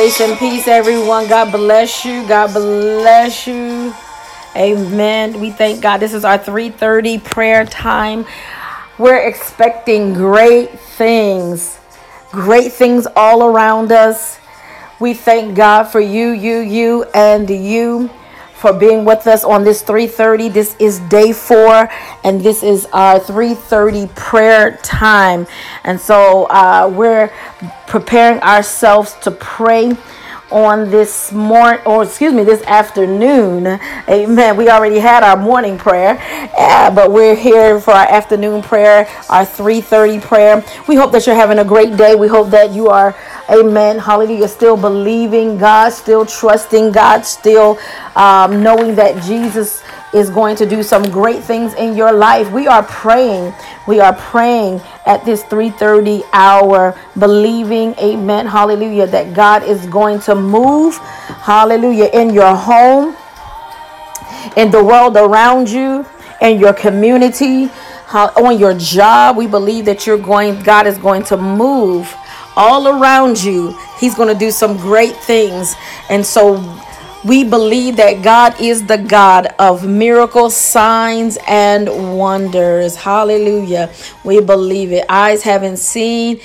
Grace and peace, everyone. God bless you. God bless you. Amen. We thank God. This is our 3:30 prayer time. We're expecting great things. Great things all around us. We thank God for you, you, you, and you for being with us on this 3:30. This is day 4 and this is our 3:30 prayer time. And so uh, we're preparing ourselves to pray on this morning, or excuse me, this afternoon. Amen. We already had our morning prayer, uh, but we're here for our afternoon prayer, our 3:30 prayer. We hope that you're having a great day. We hope that you are, Amen. Hallelujah. Still believing God, still trusting God, still um, knowing that Jesus is going to do some great things in your life. We are praying. We are praying at this 3:30 hour believing amen hallelujah that God is going to move hallelujah in your home in the world around you in your community on your job we believe that you're going God is going to move all around you he's going to do some great things and so we believe that God is the God of miracles, signs, and wonders. Hallelujah. We believe it. Eyes haven't seen,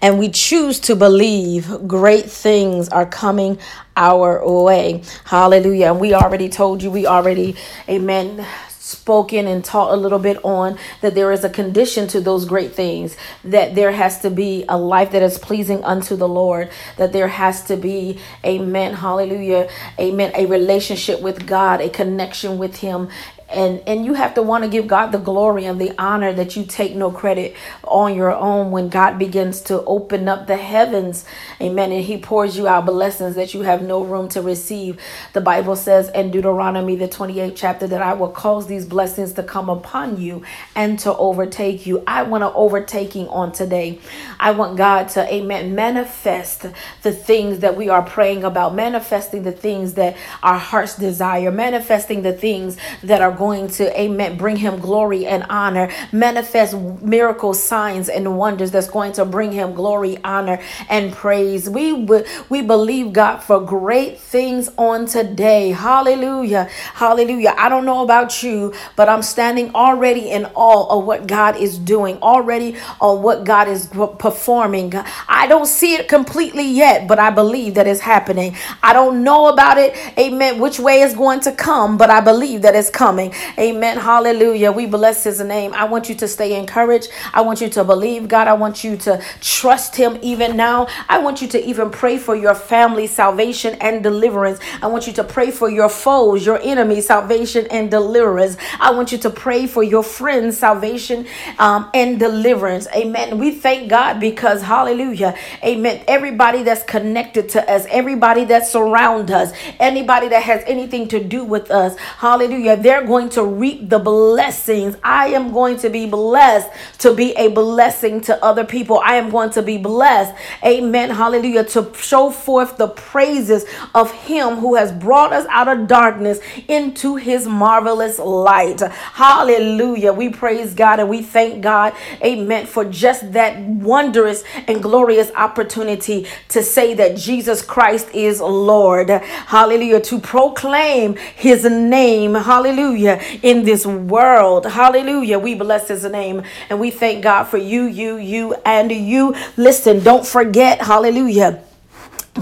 and we choose to believe great things are coming our way. Hallelujah. And we already told you, we already, amen spoken and taught a little bit on that there is a condition to those great things that there has to be a life that is pleasing unto the lord that there has to be amen hallelujah amen a relationship with god a connection with him. And and you have to want to give God the glory and the honor that you take no credit on your own when God begins to open up the heavens. Amen. And he pours you out blessings that you have no room to receive. The bible says in Deuteronomy the 28th chapter that I will cause these blessings to come upon you and to overtake you. I want to overtaking on today. I want God to amen manifest the things that we are praying about manifesting the things that our hearts desire manifesting the things that are going to, amen, bring him glory and honor, manifest miracles, signs, and wonders that's going to bring him glory, honor, and praise. We, would we believe God for great things on today. Hallelujah. Hallelujah. I don't know about you, but I'm standing already in awe of what God is doing, already on what God is performing. I don't see it completely yet, but I believe that it's happening. I don't know about it, amen, which way is going to come, but I believe that it's coming. Amen. Hallelujah. We bless his name. I want you to stay encouraged. I want you to believe God. I want you to trust him even now. I want you to even pray for your family salvation and deliverance. I want you to pray for your foes, your enemies, salvation and deliverance. I want you to pray for your friends, salvation um, and deliverance. Amen. We thank God because, hallelujah. Amen. Everybody that's connected to us, everybody that surrounds us, anybody that has anything to do with us, hallelujah. They're going to reap the blessings. I am going to be blessed to be a blessing to other people. I am going to be blessed. Amen. Hallelujah. To show forth the praises of Him who has brought us out of darkness into His marvelous light. Hallelujah. We praise God and we thank God. Amen. For just that wondrous and glorious opportunity to say that Jesus Christ is Lord. Hallelujah. To proclaim His name. Hallelujah in this world. Hallelujah. We bless his name and we thank God for you, you, you, and you. Listen, don't forget, hallelujah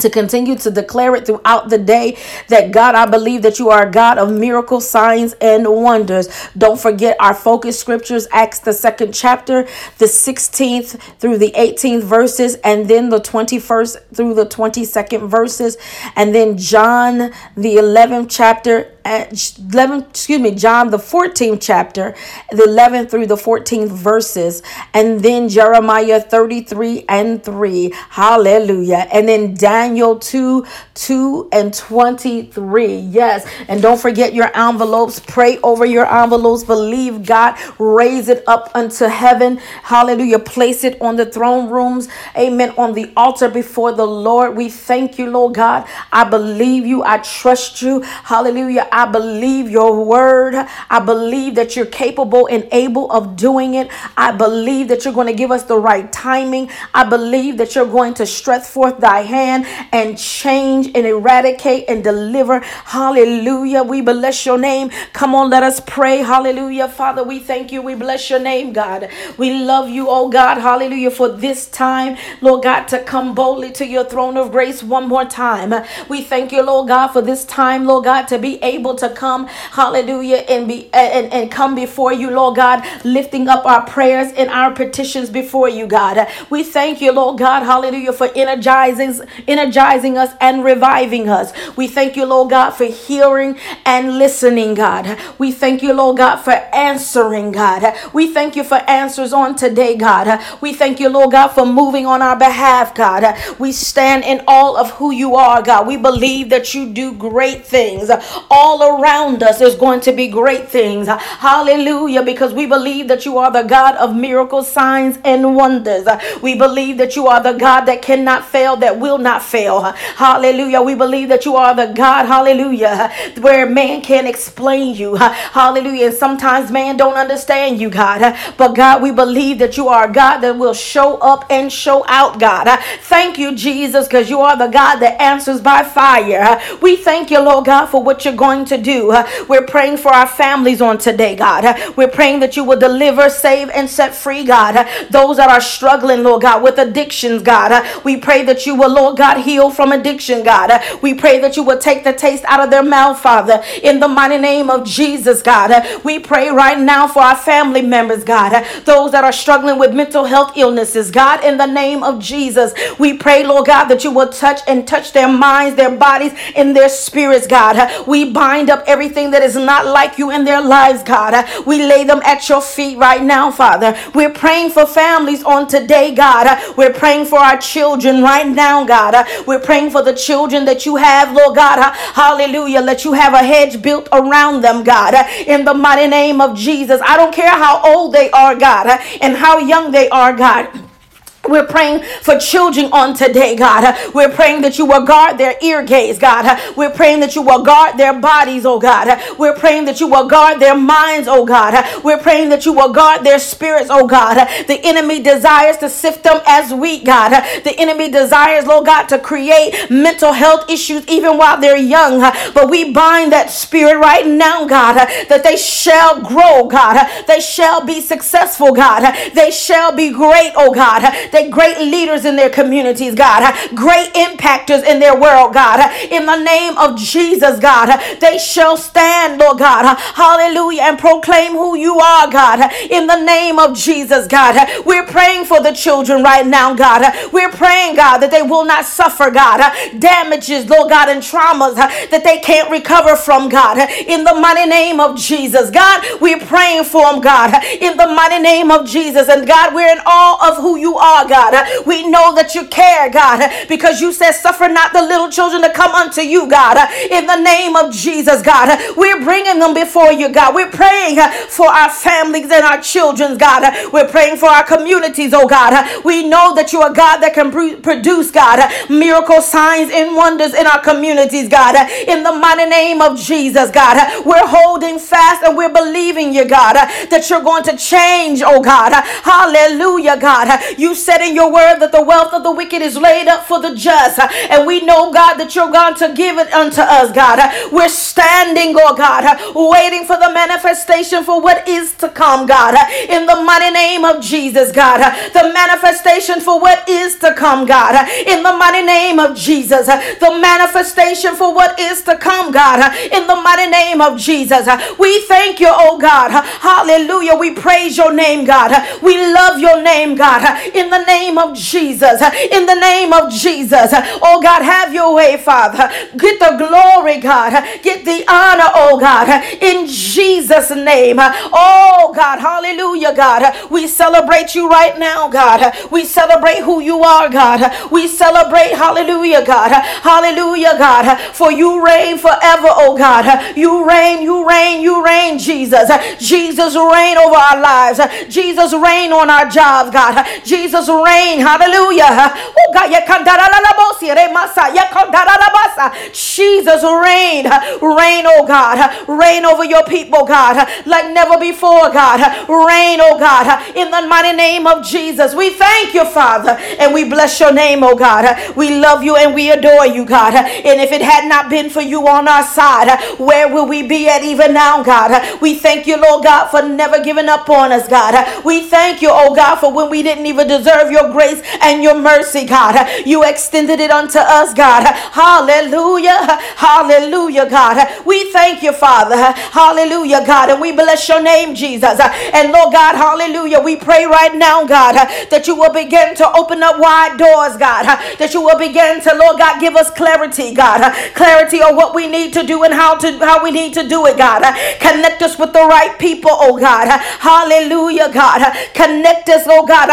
to continue to declare it throughout the day that God, I believe that you are a God of miracles, signs, and wonders. Don't forget our focus scriptures, Acts, the second chapter, the 16th through the 18th verses, and then the 21st through the 22nd verses, and then John, the 11th chapter, 11 excuse me john the 14th chapter the 11th through the 14th verses and then jeremiah 33 and 3 hallelujah. And then daniel 2 2 and 23 yes. And don't forget your envelopes. Pray over your envelopes. Believe god. Raise it up unto heaven. Hallelujah. Place it on the throne rooms. Amen. On the altar before the lord. We thank you lord god. I believe you. I trust you. Hallelujah I believe your word. I believe that you're capable and able of doing it. I believe that you're going to give us the right timing. I believe that you're going to stretch forth thy hand and change and eradicate and deliver. Hallelujah. We bless your name. Come on, let us pray. Hallelujah. Father, we thank you. We bless your name, God. We love you, oh God. Hallelujah. For this time, Lord God, to come boldly to your throne of grace one more time. We thank you, Lord God, for this time, Lord God, to be able to come, hallelujah, and be and, and come before you, Lord God, lifting up our prayers and our petitions before you, God. We thank you, Lord God, hallelujah, for energizing, energizing us and reviving us. We thank you, Lord God, for hearing and listening, God. We thank you, Lord God, for answering, God. We thank you for answers on today, God. We thank you, Lord God, for moving on our behalf, God. We stand in all of who you are, God. We believe that you do great things. All around us, there's going to be great things. Hallelujah, because we believe that you are the God of miracles, signs, and wonders. We believe that you are the God that cannot fail, that will not fail. Hallelujah. We believe that you are the God, hallelujah, where man can't explain you. Hallelujah. And sometimes man don't understand you, God. But God, we believe that you are God that will show up and show out, God. Thank you, Jesus, because you are the God that answers by fire. We thank you, Lord God, for what you're going to do. We're praying for our families on today, God. We're praying that you will deliver, save, and set free, God. Those that are struggling, Lord God, with addictions, God. We pray that you will, Lord God, heal from addiction, God. We pray that you will take the taste out of their mouth, Father, in the mighty name of Jesus, God. We pray right now for our family members, God. Those that are struggling with mental health illnesses, God, in the name of Jesus. We pray, Lord God, that you will touch and touch their minds, their bodies, and their spirits, God. We bind up everything that is not like you in their lives, God. We lay them at your feet right now, Father. We're praying for families on today, God. We're praying for our children right now, God. We're praying for the children that you have, Lord God. Hallelujah. Let you have a hedge built around them, God. In the mighty name of Jesus. I don't care how old they are, God, and how young they are, God. We're praying for children on today, God. We're praying that you will guard their ear gates, God. We're praying that you will guard their bodies, oh God. We're praying that you will guard their minds, oh God. We're praying that you will guard their spirits, oh God. The enemy desires to sift them as wheat, God. The enemy desires, Lord God, to create mental health issues even while they're young. But we bind that spirit right now, God, that they shall grow, God. They shall be successful, God. They shall be great, oh God. They great leaders in their communities, God. Great impactors in their world, God. In the name of Jesus, God. They shall stand, Lord God. Hallelujah. And proclaim who you are, God. In the name of Jesus, God. We're praying for the children right now, God. We're praying, God, that they will not suffer, God. Damages, Lord God, and traumas that they can't recover from, God. In the mighty name of Jesus, God. We're praying for them, God. In the mighty name of Jesus. And God, we're in awe of who you are, God. We know that you care, God, because you said, Suffer not the little children to come unto you, God. In the name of Jesus, God, we're bringing them before you, God. We're praying for our families and our children, God. We're praying for our communities, oh God. We know that you are God that can produce, God, miracle signs and wonders in our communities, God. In the mighty name of Jesus, God, we're holding fast and we're believing you, God, that you're going to change, oh God. Hallelujah, God. You said in your word that the wealth of the wicked is laid up for the just. And we know, God, that you're going to give it unto us, God. We're standing, Lord God, waiting for the manifestation for what is to come, God. In the mighty name of Jesus, God. The manifestation for what is to come, God. In the mighty name of Jesus. The manifestation for what is to come, God. In the mighty name of Jesus. We thank you, oh God. Hallelujah. We praise your name, God. We love your name, God. In the name of Jesus. In the name of Jesus. Oh God, have your way, Father. Get the glory, God. Get the honor, oh God. In Jesus' name. Oh God, hallelujah, God. We celebrate you right now, God. We celebrate who you are, God. We celebrate, hallelujah, God. Hallelujah, God. For you reign forever, oh God. You reign, you reign, you reign, Jesus. Jesus reign over our lives. Jesus reign on our jobs, God. Jesus Jesus reign. Hallelujah. Oh God, Jesus reign. Reign, oh God. Reign over your people, God, like never before, God. Reign, oh God, in the mighty name of Jesus. We thank you, Father, and we bless your name, oh God. We love you and we adore you, God. And if it had not been for you on our side, where will we be at even now, God? We thank you, Lord God, for never giving up on us, God. We thank you, oh God, for when we didn't even deserve your grace and your mercy, God. You extended it unto us, God. Hallelujah. Hallelujah, God. We thank you, Father. Hallelujah, God. And we bless your name, Jesus. And Lord God, hallelujah. We pray right now, God, that you will begin to open up wide doors, God. That you will begin to, Lord God, give us clarity, God. Clarity on what we need to do and how to how we need to do it, God. Connect us with the right people, oh God. Hallelujah, God. Connect us, oh God.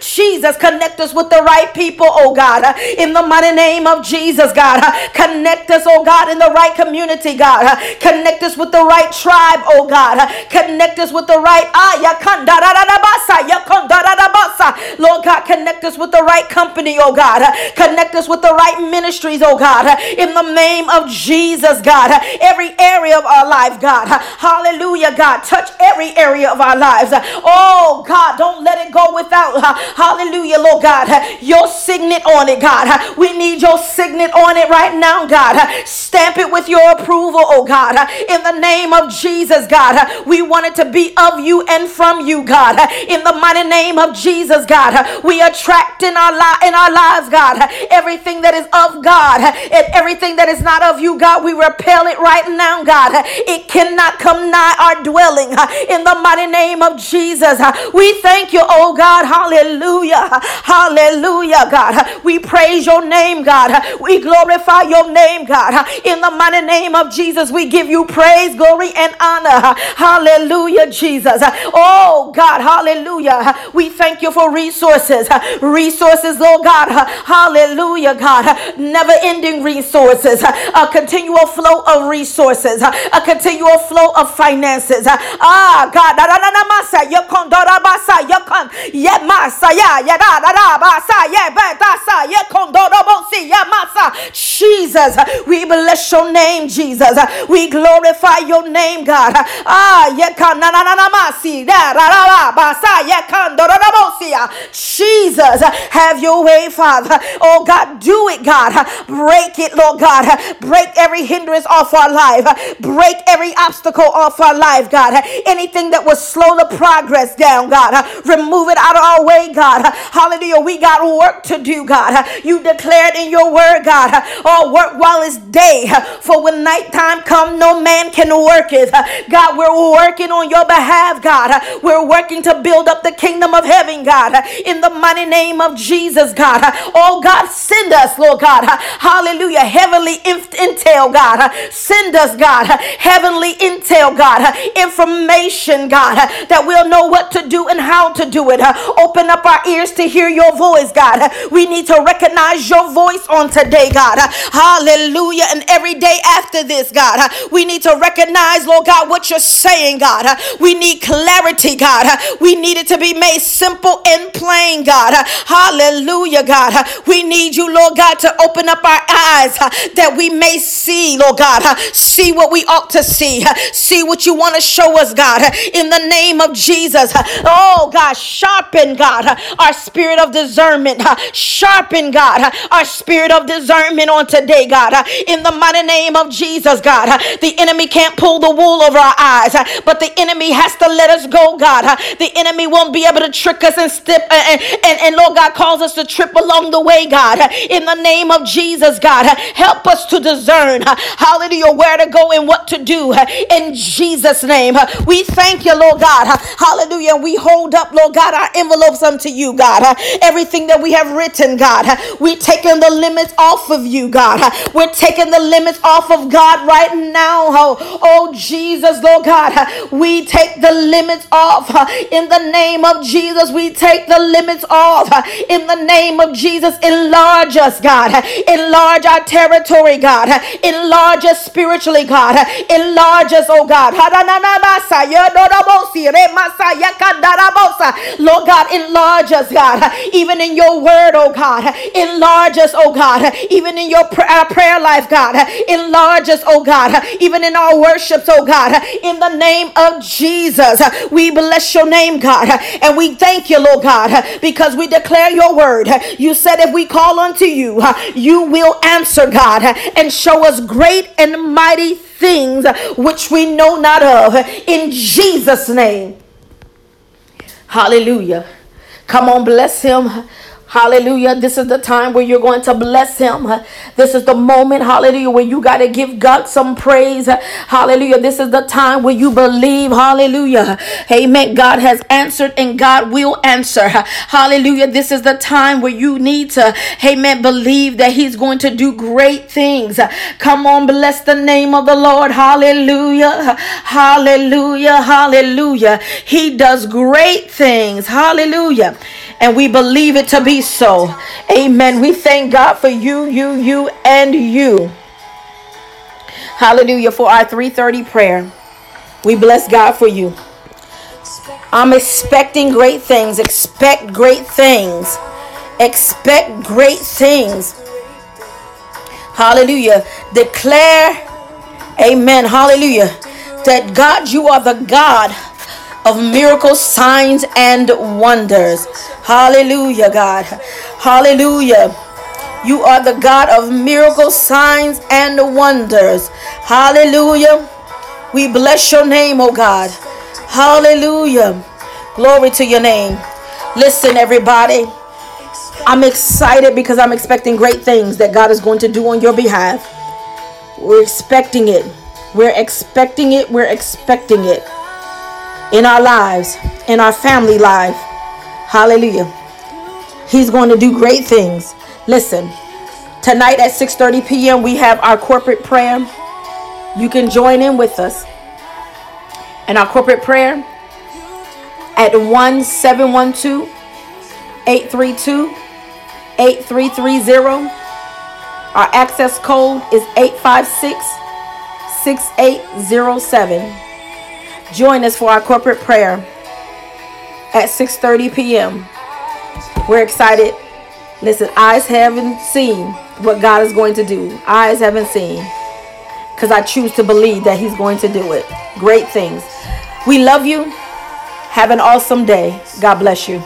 Jesus, connect us with the right people, oh God. In the mighty name of Jesus, God. Connect us, oh God, in the right community, God. Connect us with the right tribe, oh God. Connect us with the right ah, Lord God, connect us with the right company, oh God. Connect us with the right ministries, oh God. In the name of Jesus, God. Every area of our life, God. Hallelujah, God. Touch every area of our lives. Oh God, don't let it go without. Hallelujah, Lord God. Your signet on it, God. We need your signet on it right now, God. Stamp it with your approval, oh God. In the name of Jesus, God. We want it to be of you and from you, God. In the mighty name of Jesus, God. We attract in our in our lives, God, everything that is of God and everything that is not of you, God. We repel it right now, God. It cannot come nigh our dwelling. In the mighty name of Jesus, we thank you, oh God. Hallelujah. Hallelujah, God. We praise your name, God. We glorify your name, God. In the mighty name of Jesus, we give you praise, glory, and honor. Hallelujah, Jesus. Oh God, hallelujah. We thank you for resources. Resources, oh God. Hallelujah, God. Never ending resources. A continual flow of resources. A continual flow of finances. Ah, God. Jesus, we bless your name, Jesus. We glorify your name, God. Ah, Jesus, have your way, Father. Oh God, do it, God. Break it, Lord God. Break every hindrance off our life. Break every obstacle off our life, God. Anything that was slow to progress down, God. Remove it out of our way, God. Hallelujah. We got work to do, God. You declared in your word, God. Oh, work while it's day. For when nighttime come, no man can work it. God, we're working on your behalf, God. We're working to build up the kingdom of heaven, God. In the mighty name of Jesus, God. Oh, God, send us, Lord God. Hallelujah. Heavenly intel, God. Send us, God. Heavenly intel, God. Information, God, that we'll know what to do and how to do it. Open up our ears to hear your voice, God. We need to recognize your voice on today, God. Hallelujah. And every day after this, God, we need to recognize, Lord God, what you're saying, God. We need clarity, God. We need it to be made simple and plain, God. Hallelujah, God. We need you, Lord God, to open up our eyes that we may see, Lord God. See what we ought to see. See what you want to show us, God. In the name of Jesus. Oh, God, sharpen, God, our spirit of discernment. Sharpen, God, our spirit of discernment on today, God. In the mighty name of Jesus, God. The enemy can't pull the wool over our eyes, but the enemy has to let us go, God. The enemy won't be able to trick us and step and, and, and Lord God calls us to trip along the way, God. In the name of Jesus, God, help us to discern, hallelujah, where to go and what to do. In Jesus' name, we thank you, Lord God. Hallelujah. And we hold up, Lord God, our envelopes unto you, God. Uh, everything that we have written, God, uh, we're taking the limits off of you, God. Uh, we're taking the limits off of God right now. Oh, oh Jesus, Lord God, we take the limits off in the name of Jesus. We take the limits off in the name of Jesus. Enlarge us, God. Enlarge our territory, God. Enlarge us spiritually, God. Enlarge us, oh God. Lord God, enlarge us, God, even in your word, oh God. Enlarge us, oh God, even in your prayer life, God. Enlarge us, oh God, even in our worships, oh God. In the name of Jesus, we bless your name, God, and we thank you, Lord God, because we declare your word. You said if we call unto you, you will answer, God, and show us great and mighty things which we know not of. In Jesus' name. Hallelujah. Come on, bless him. Hallelujah. This is the time where you're going to bless him. This is the moment, hallelujah, where you got to give God some praise. Hallelujah. This is the time where you believe. Hallelujah. Amen. God has answered and God will answer. Hallelujah. This is the time where you need to, amen, believe that he's going to do great things. Come on, bless the name of the Lord. Hallelujah. Hallelujah. Hallelujah. He does great things. Hallelujah and we believe it to be so. Amen. We thank God for you, you, you, and you. Hallelujah for our 330 prayer. We bless God for you. I'm expecting great things. Expect great things. Expect great things. Hallelujah. Declare, amen. Hallelujah. That God, you are the God of miracles, signs, and wonders. Hallelujah, God. Hallelujah. You are the God of miracles, signs, and wonders. Hallelujah. We bless your name, oh God. Hallelujah. Glory to your name. Listen, everybody. I'm excited because I'm expecting great things that God is going to do on your behalf. We're expecting it. We're expecting it. We're expecting it in our lives, in our family life. Hallelujah. He's going to do great things. Listen, tonight at 6:30 p.m. we have our corporate prayer. You can join in with us. And our corporate prayer at 1712 832 8330. Our access code is 856 6807. Join us for our corporate prayer at 6:30 p.m. We're excited. Listen, eyes haven't seen what God is going to do. Eyes haven't seen. Because I choose to believe that He's going to do it. Great things. We love you. Have an awesome day. God bless you.